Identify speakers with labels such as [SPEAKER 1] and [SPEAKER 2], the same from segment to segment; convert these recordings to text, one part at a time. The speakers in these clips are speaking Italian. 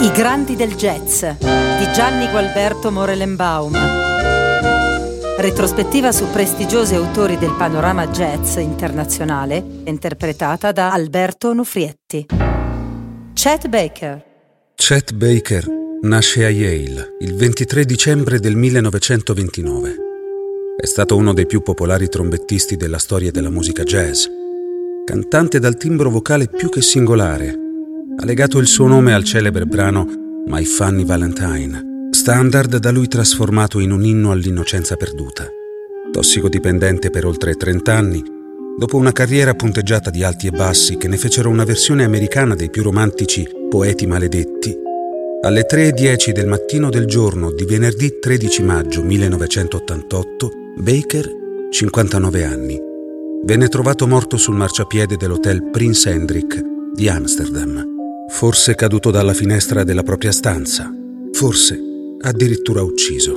[SPEAKER 1] I grandi del jazz di Gianni Gualberto Morelenbaum. Retrospettiva su prestigiosi autori del panorama jazz internazionale, interpretata da Alberto Nufrietti. Chet Baker.
[SPEAKER 2] Chet Baker nasce a Yale il 23 dicembre del 1929. È stato uno dei più popolari trombettisti della storia della musica jazz. Cantante dal timbro vocale più che singolare, ha legato il suo nome al celebre brano My Funny Valentine, standard da lui trasformato in un inno all'innocenza perduta. Tossicodipendente per oltre 30 anni, dopo una carriera punteggiata di alti e bassi che ne fecero una versione americana dei più romantici Poeti maledetti, alle 3.10 del mattino del giorno di venerdì 13 maggio 1988, Baker, 59 anni, venne trovato morto sul marciapiede dell'hotel Prince Hendrik di Amsterdam. Forse caduto dalla finestra della propria stanza, forse addirittura ucciso.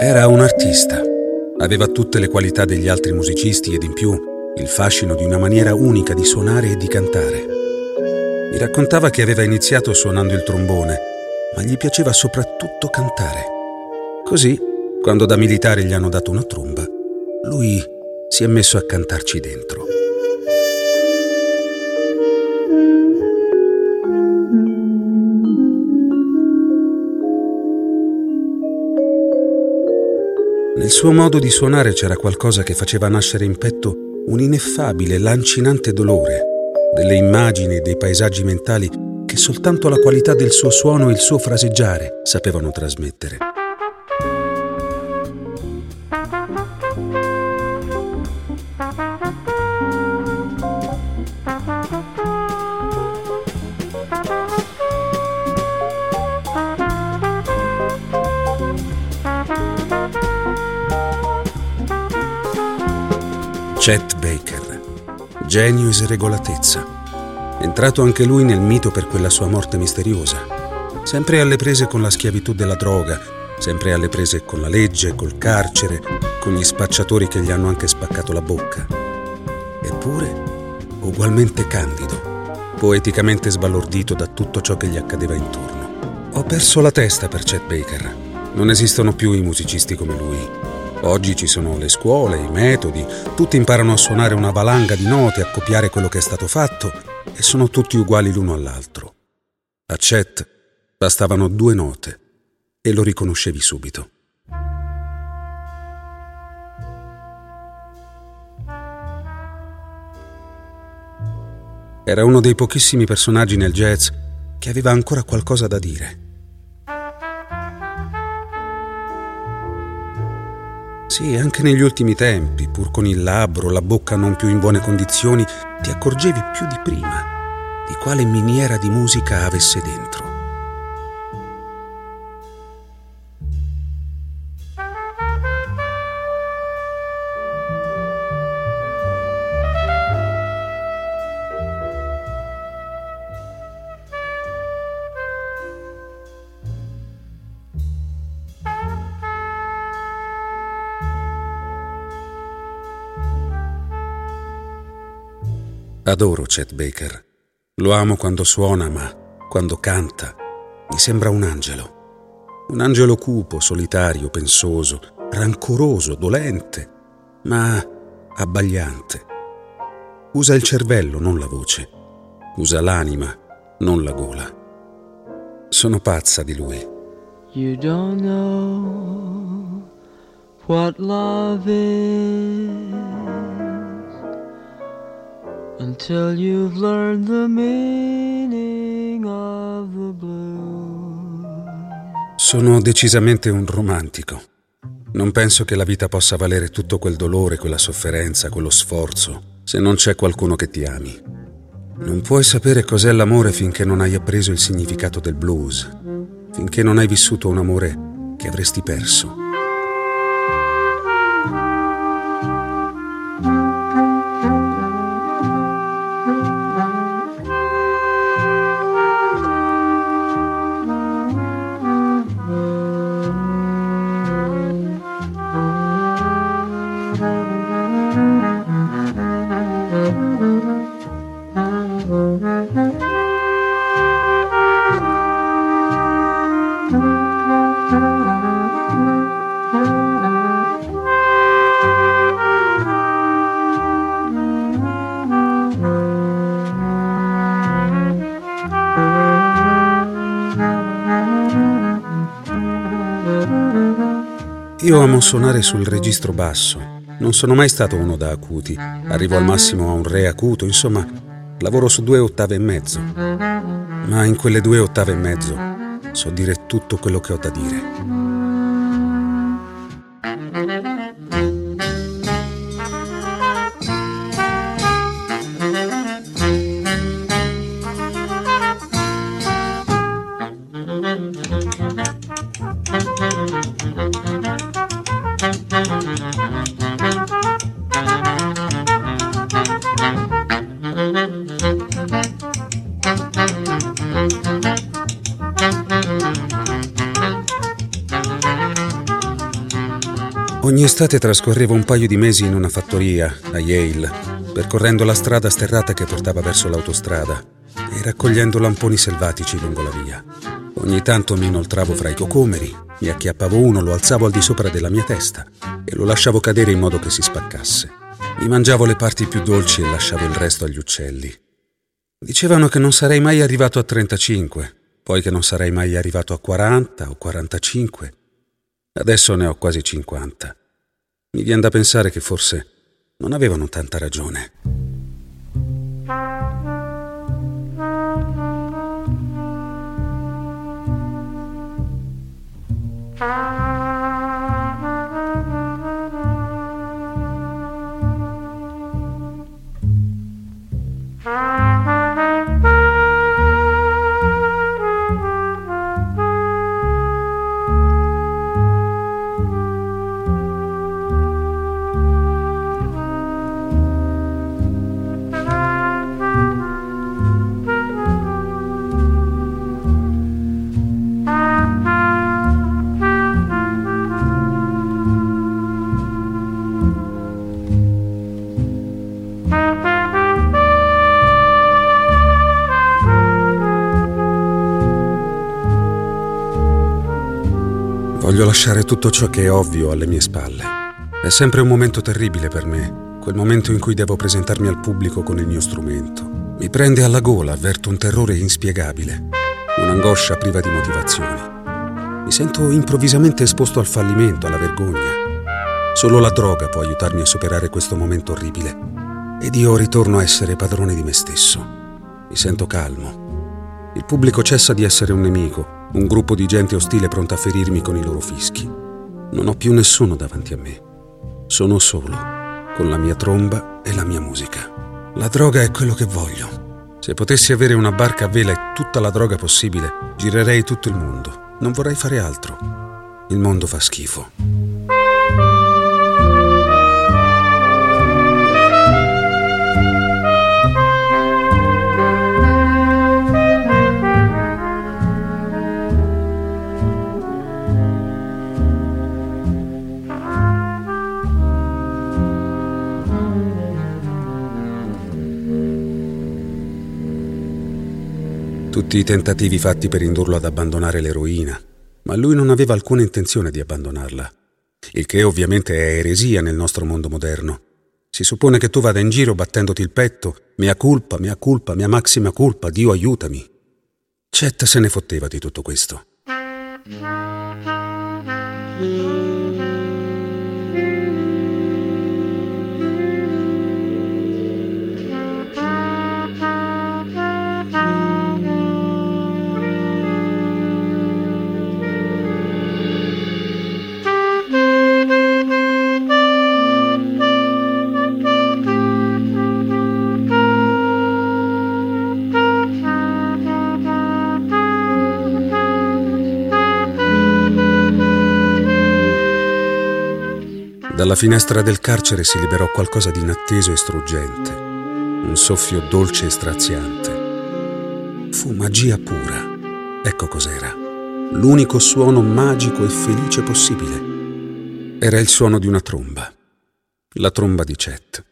[SPEAKER 2] Era un artista. Aveva tutte le qualità degli altri musicisti ed in più il fascino di una maniera unica di suonare e di cantare. Mi raccontava che aveva iniziato suonando il trombone, ma gli piaceva soprattutto cantare. Così, quando da militare gli hanno dato una tromba, lui si è messo a cantarci dentro. Nel suo modo di suonare c'era qualcosa che faceva nascere in petto un ineffabile, lancinante dolore, delle immagini e dei paesaggi mentali che soltanto la qualità del suo suono e il suo fraseggiare sapevano trasmettere. Chet Baker, genio e sregolatezza. Entrato anche lui nel mito per quella sua morte misteriosa. Sempre alle prese con la schiavitù della droga, sempre alle prese con la legge, col carcere, con gli spacciatori che gli hanno anche spaccato la bocca. Eppure, ugualmente candido, poeticamente sbalordito da tutto ciò che gli accadeva intorno. Ho perso la testa per Chet Baker. Non esistono più i musicisti come lui. Oggi ci sono le scuole, i metodi, tutti imparano a suonare una valanga di note, a copiare quello che è stato fatto e sono tutti uguali l'uno all'altro. A Chet bastavano due note e lo riconoscevi subito. Era uno dei pochissimi personaggi nel jazz che aveva ancora qualcosa da dire. Sì, anche negli ultimi tempi, pur con il labbro, la bocca non più in buone condizioni, ti accorgevi più di prima di quale miniera di musica avesse dentro. Adoro Chet Baker. Lo amo quando suona, ma quando canta mi sembra un angelo. Un angelo cupo, solitario, pensoso, rancoroso, dolente, ma abbagliante. Usa il cervello, non la voce. Usa l'anima, non la gola. Sono pazza di lui.
[SPEAKER 3] You don't know what love is until you've learned the meaning of the blue.
[SPEAKER 2] Sono decisamente un romantico. Non penso che la vita possa valere tutto quel dolore, quella sofferenza, quello sforzo, se non c'è qualcuno che ti ami. Non puoi sapere cos'è l'amore finché non hai appreso il significato del blues, finché non hai vissuto un amore che avresti perso. Io amo suonare sul registro basso. Non sono mai stato uno da acuti. Arrivo al massimo a un re acuto, insomma, lavoro su due ottave e mezzo. Ma in quelle due ottave e mezzo so dire tutto quello che ho da dire. Ogni estate trascorrevo un paio di mesi in una fattoria a Yale, percorrendo la strada sterrata che portava verso l'autostrada e raccogliendo lamponi selvatici lungo la via. Ogni tanto mi inoltravo fra i cocomeri, mi acchiappavo uno, lo alzavo al di sopra della mia testa e lo lasciavo cadere in modo che si spaccasse. Mi mangiavo le parti più dolci e lasciavo il resto agli uccelli. Dicevano che non sarei mai arrivato a 35, poi che non sarei mai arrivato a 40 o 45 Adesso ne ho quasi 50. Mi viene da pensare che forse non avevano tanta ragione. Lasciare tutto ciò che è ovvio alle mie spalle. È sempre un momento terribile per me, quel momento in cui devo presentarmi al pubblico con il mio strumento. Mi prende alla gola, avverto un terrore inspiegabile, un'angoscia priva di motivazioni. Mi sento improvvisamente esposto al fallimento, alla vergogna. Solo la droga può aiutarmi a superare questo momento orribile. Ed io ritorno a essere padrone di me stesso. Mi sento calmo. Il pubblico cessa di essere un nemico un gruppo di gente ostile pronta a ferirmi con i loro fischi. Non ho più nessuno davanti a me. Sono solo, con la mia tromba e la mia musica. La droga è quello che voglio. Se potessi avere una barca a vela e tutta la droga possibile, girerei tutto il mondo. Non vorrei fare altro. Il mondo fa schifo. Tutti i tentativi fatti per indurlo ad abbandonare l'eroina, ma lui non aveva alcuna intenzione di abbandonarla. Il che ovviamente è eresia nel nostro mondo moderno. Si suppone che tu vada in giro battendoti il petto, mia colpa, mia colpa, mia massima colpa, Dio aiutami. Chet se ne fotteva di tutto questo. Dalla finestra del carcere si liberò qualcosa di inatteso e struggente, un soffio dolce e straziante. Fu magia pura. Ecco cos'era. L'unico suono magico e felice possibile. Era il suono di una tromba. La tromba di Chet.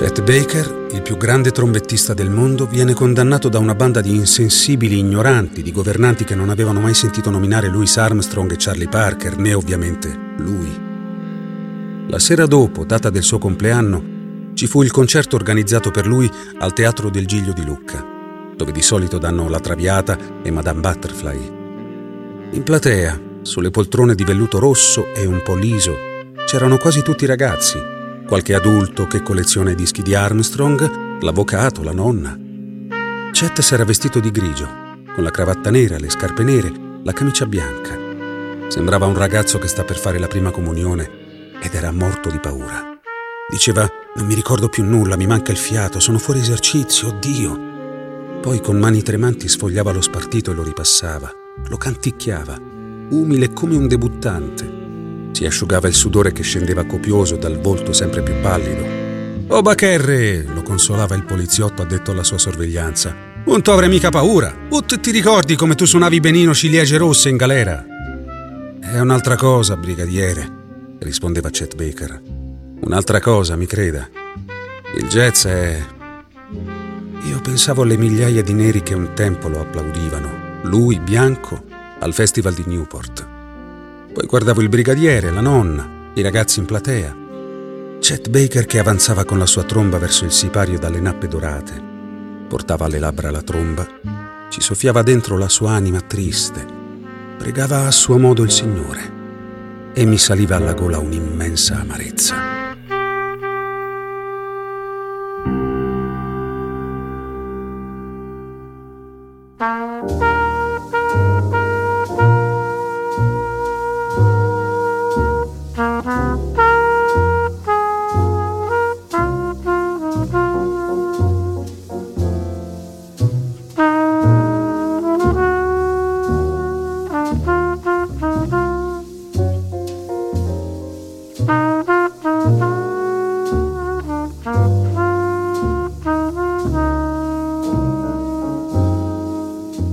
[SPEAKER 2] Chet Baker, il più grande trombettista del mondo, viene condannato da una banda di insensibili ignoranti, di governanti che non avevano mai sentito nominare Louis Armstrong e Charlie Parker, né ovviamente lui. La sera dopo, data del suo compleanno, ci fu il concerto organizzato per lui al Teatro del Giglio di Lucca, dove di solito danno La Traviata e Madame Butterfly. In platea, sulle poltrone di velluto rosso e un po' liso, c'erano quasi tutti i ragazzi, qualche adulto che colleziona i dischi di Armstrong, l'avvocato, la nonna. Chet s'era vestito di grigio, con la cravatta nera, le scarpe nere, la camicia bianca. Sembrava un ragazzo che sta per fare la prima comunione ed era morto di paura. Diceva, non mi ricordo più nulla, mi manca il fiato, sono fuori esercizio, oddio. Poi con mani tremanti sfogliava lo spartito e lo ripassava, lo canticchiava, umile come un debuttante si asciugava il sudore che scendeva copioso dal volto sempre più pallido. Oh Bacherre! lo consolava il poliziotto addetto alla sua sorveglianza. Non tu avrai mica paura! Ut ti ricordi come tu suonavi benino ciliegie rosse in galera? È un'altra cosa, brigadiere, rispondeva Chet Baker. Un'altra cosa, mi creda. Il jazz è... Io pensavo alle migliaia di neri che un tempo lo applaudivano, lui bianco, al Festival di Newport. Poi guardavo il brigadiere, la nonna, i ragazzi in platea. Chet Baker che avanzava con la sua tromba verso il sipario dalle nappe dorate. Portava alle labbra la tromba, ci soffiava dentro la sua anima triste, pregava a suo modo il Signore e mi saliva alla gola un'immensa amarezza.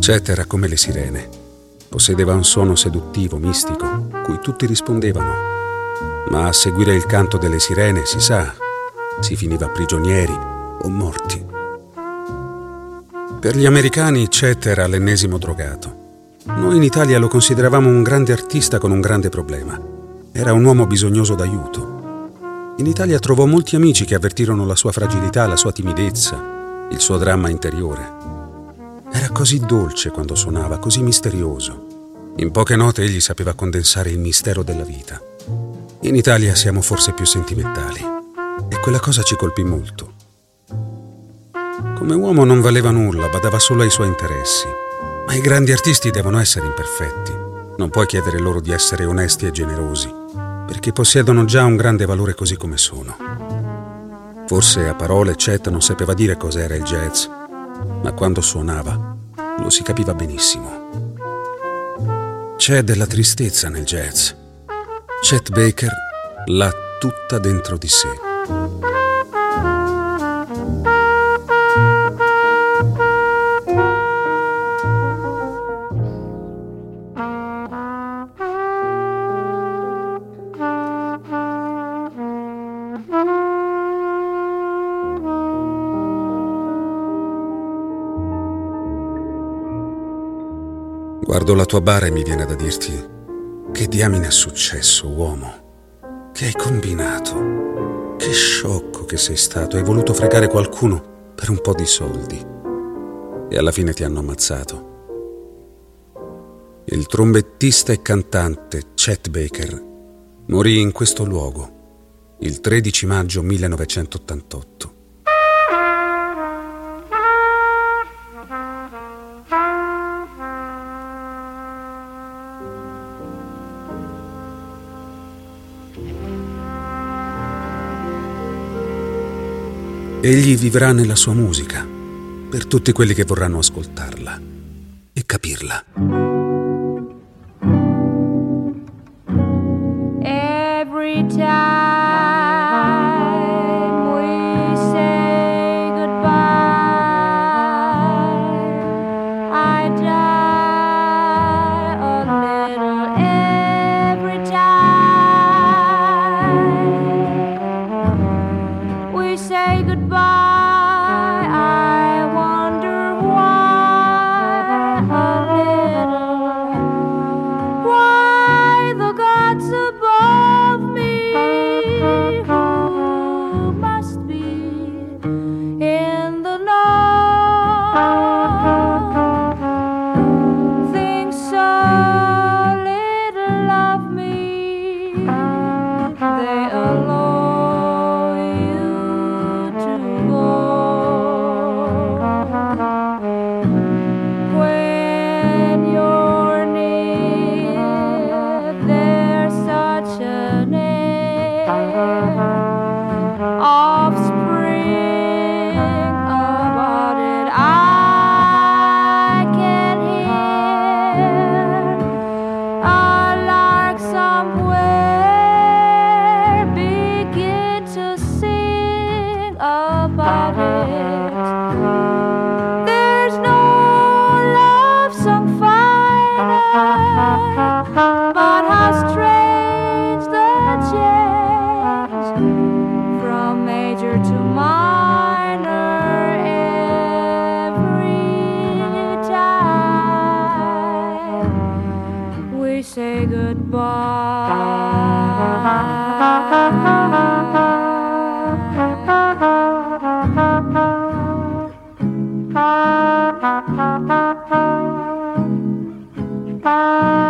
[SPEAKER 2] Chet era come le sirene. Possedeva un suono seduttivo, mistico, cui tutti rispondevano. Ma a seguire il canto delle sirene, si sa, si finiva prigionieri o morti. Per gli americani Chet era l'ennesimo drogato. Noi in Italia lo consideravamo un grande artista con un grande problema. Era un uomo bisognoso d'aiuto. In Italia trovò molti amici che avvertirono la sua fragilità, la sua timidezza, il suo dramma interiore. Era così dolce quando suonava, così misterioso. In poche note egli sapeva condensare il mistero della vita. In Italia siamo forse più sentimentali e quella cosa ci colpì molto. Come uomo non valeva nulla, badava solo ai suoi interessi. Ma i grandi artisti devono essere imperfetti. Non puoi chiedere loro di essere onesti e generosi, perché possiedono già un grande valore così come sono. Forse a parole Chet non sapeva dire cos'era il jazz, ma quando suonava lo si capiva benissimo. C'è della tristezza nel jazz. Chet Baker l'ha tutta dentro di sé. Guardo la tua bara e mi viene da dirti, che diamine è successo, uomo? Che hai combinato? Che sciocco che sei stato, hai voluto fregare qualcuno per un po' di soldi. E alla fine ti hanno ammazzato. Il trombettista e cantante Chet Baker morì in questo luogo il 13 maggio 1988. Egli vivrà nella sua musica, per tutti quelli che vorranno ascoltarla e capirla.
[SPEAKER 4] Tchau!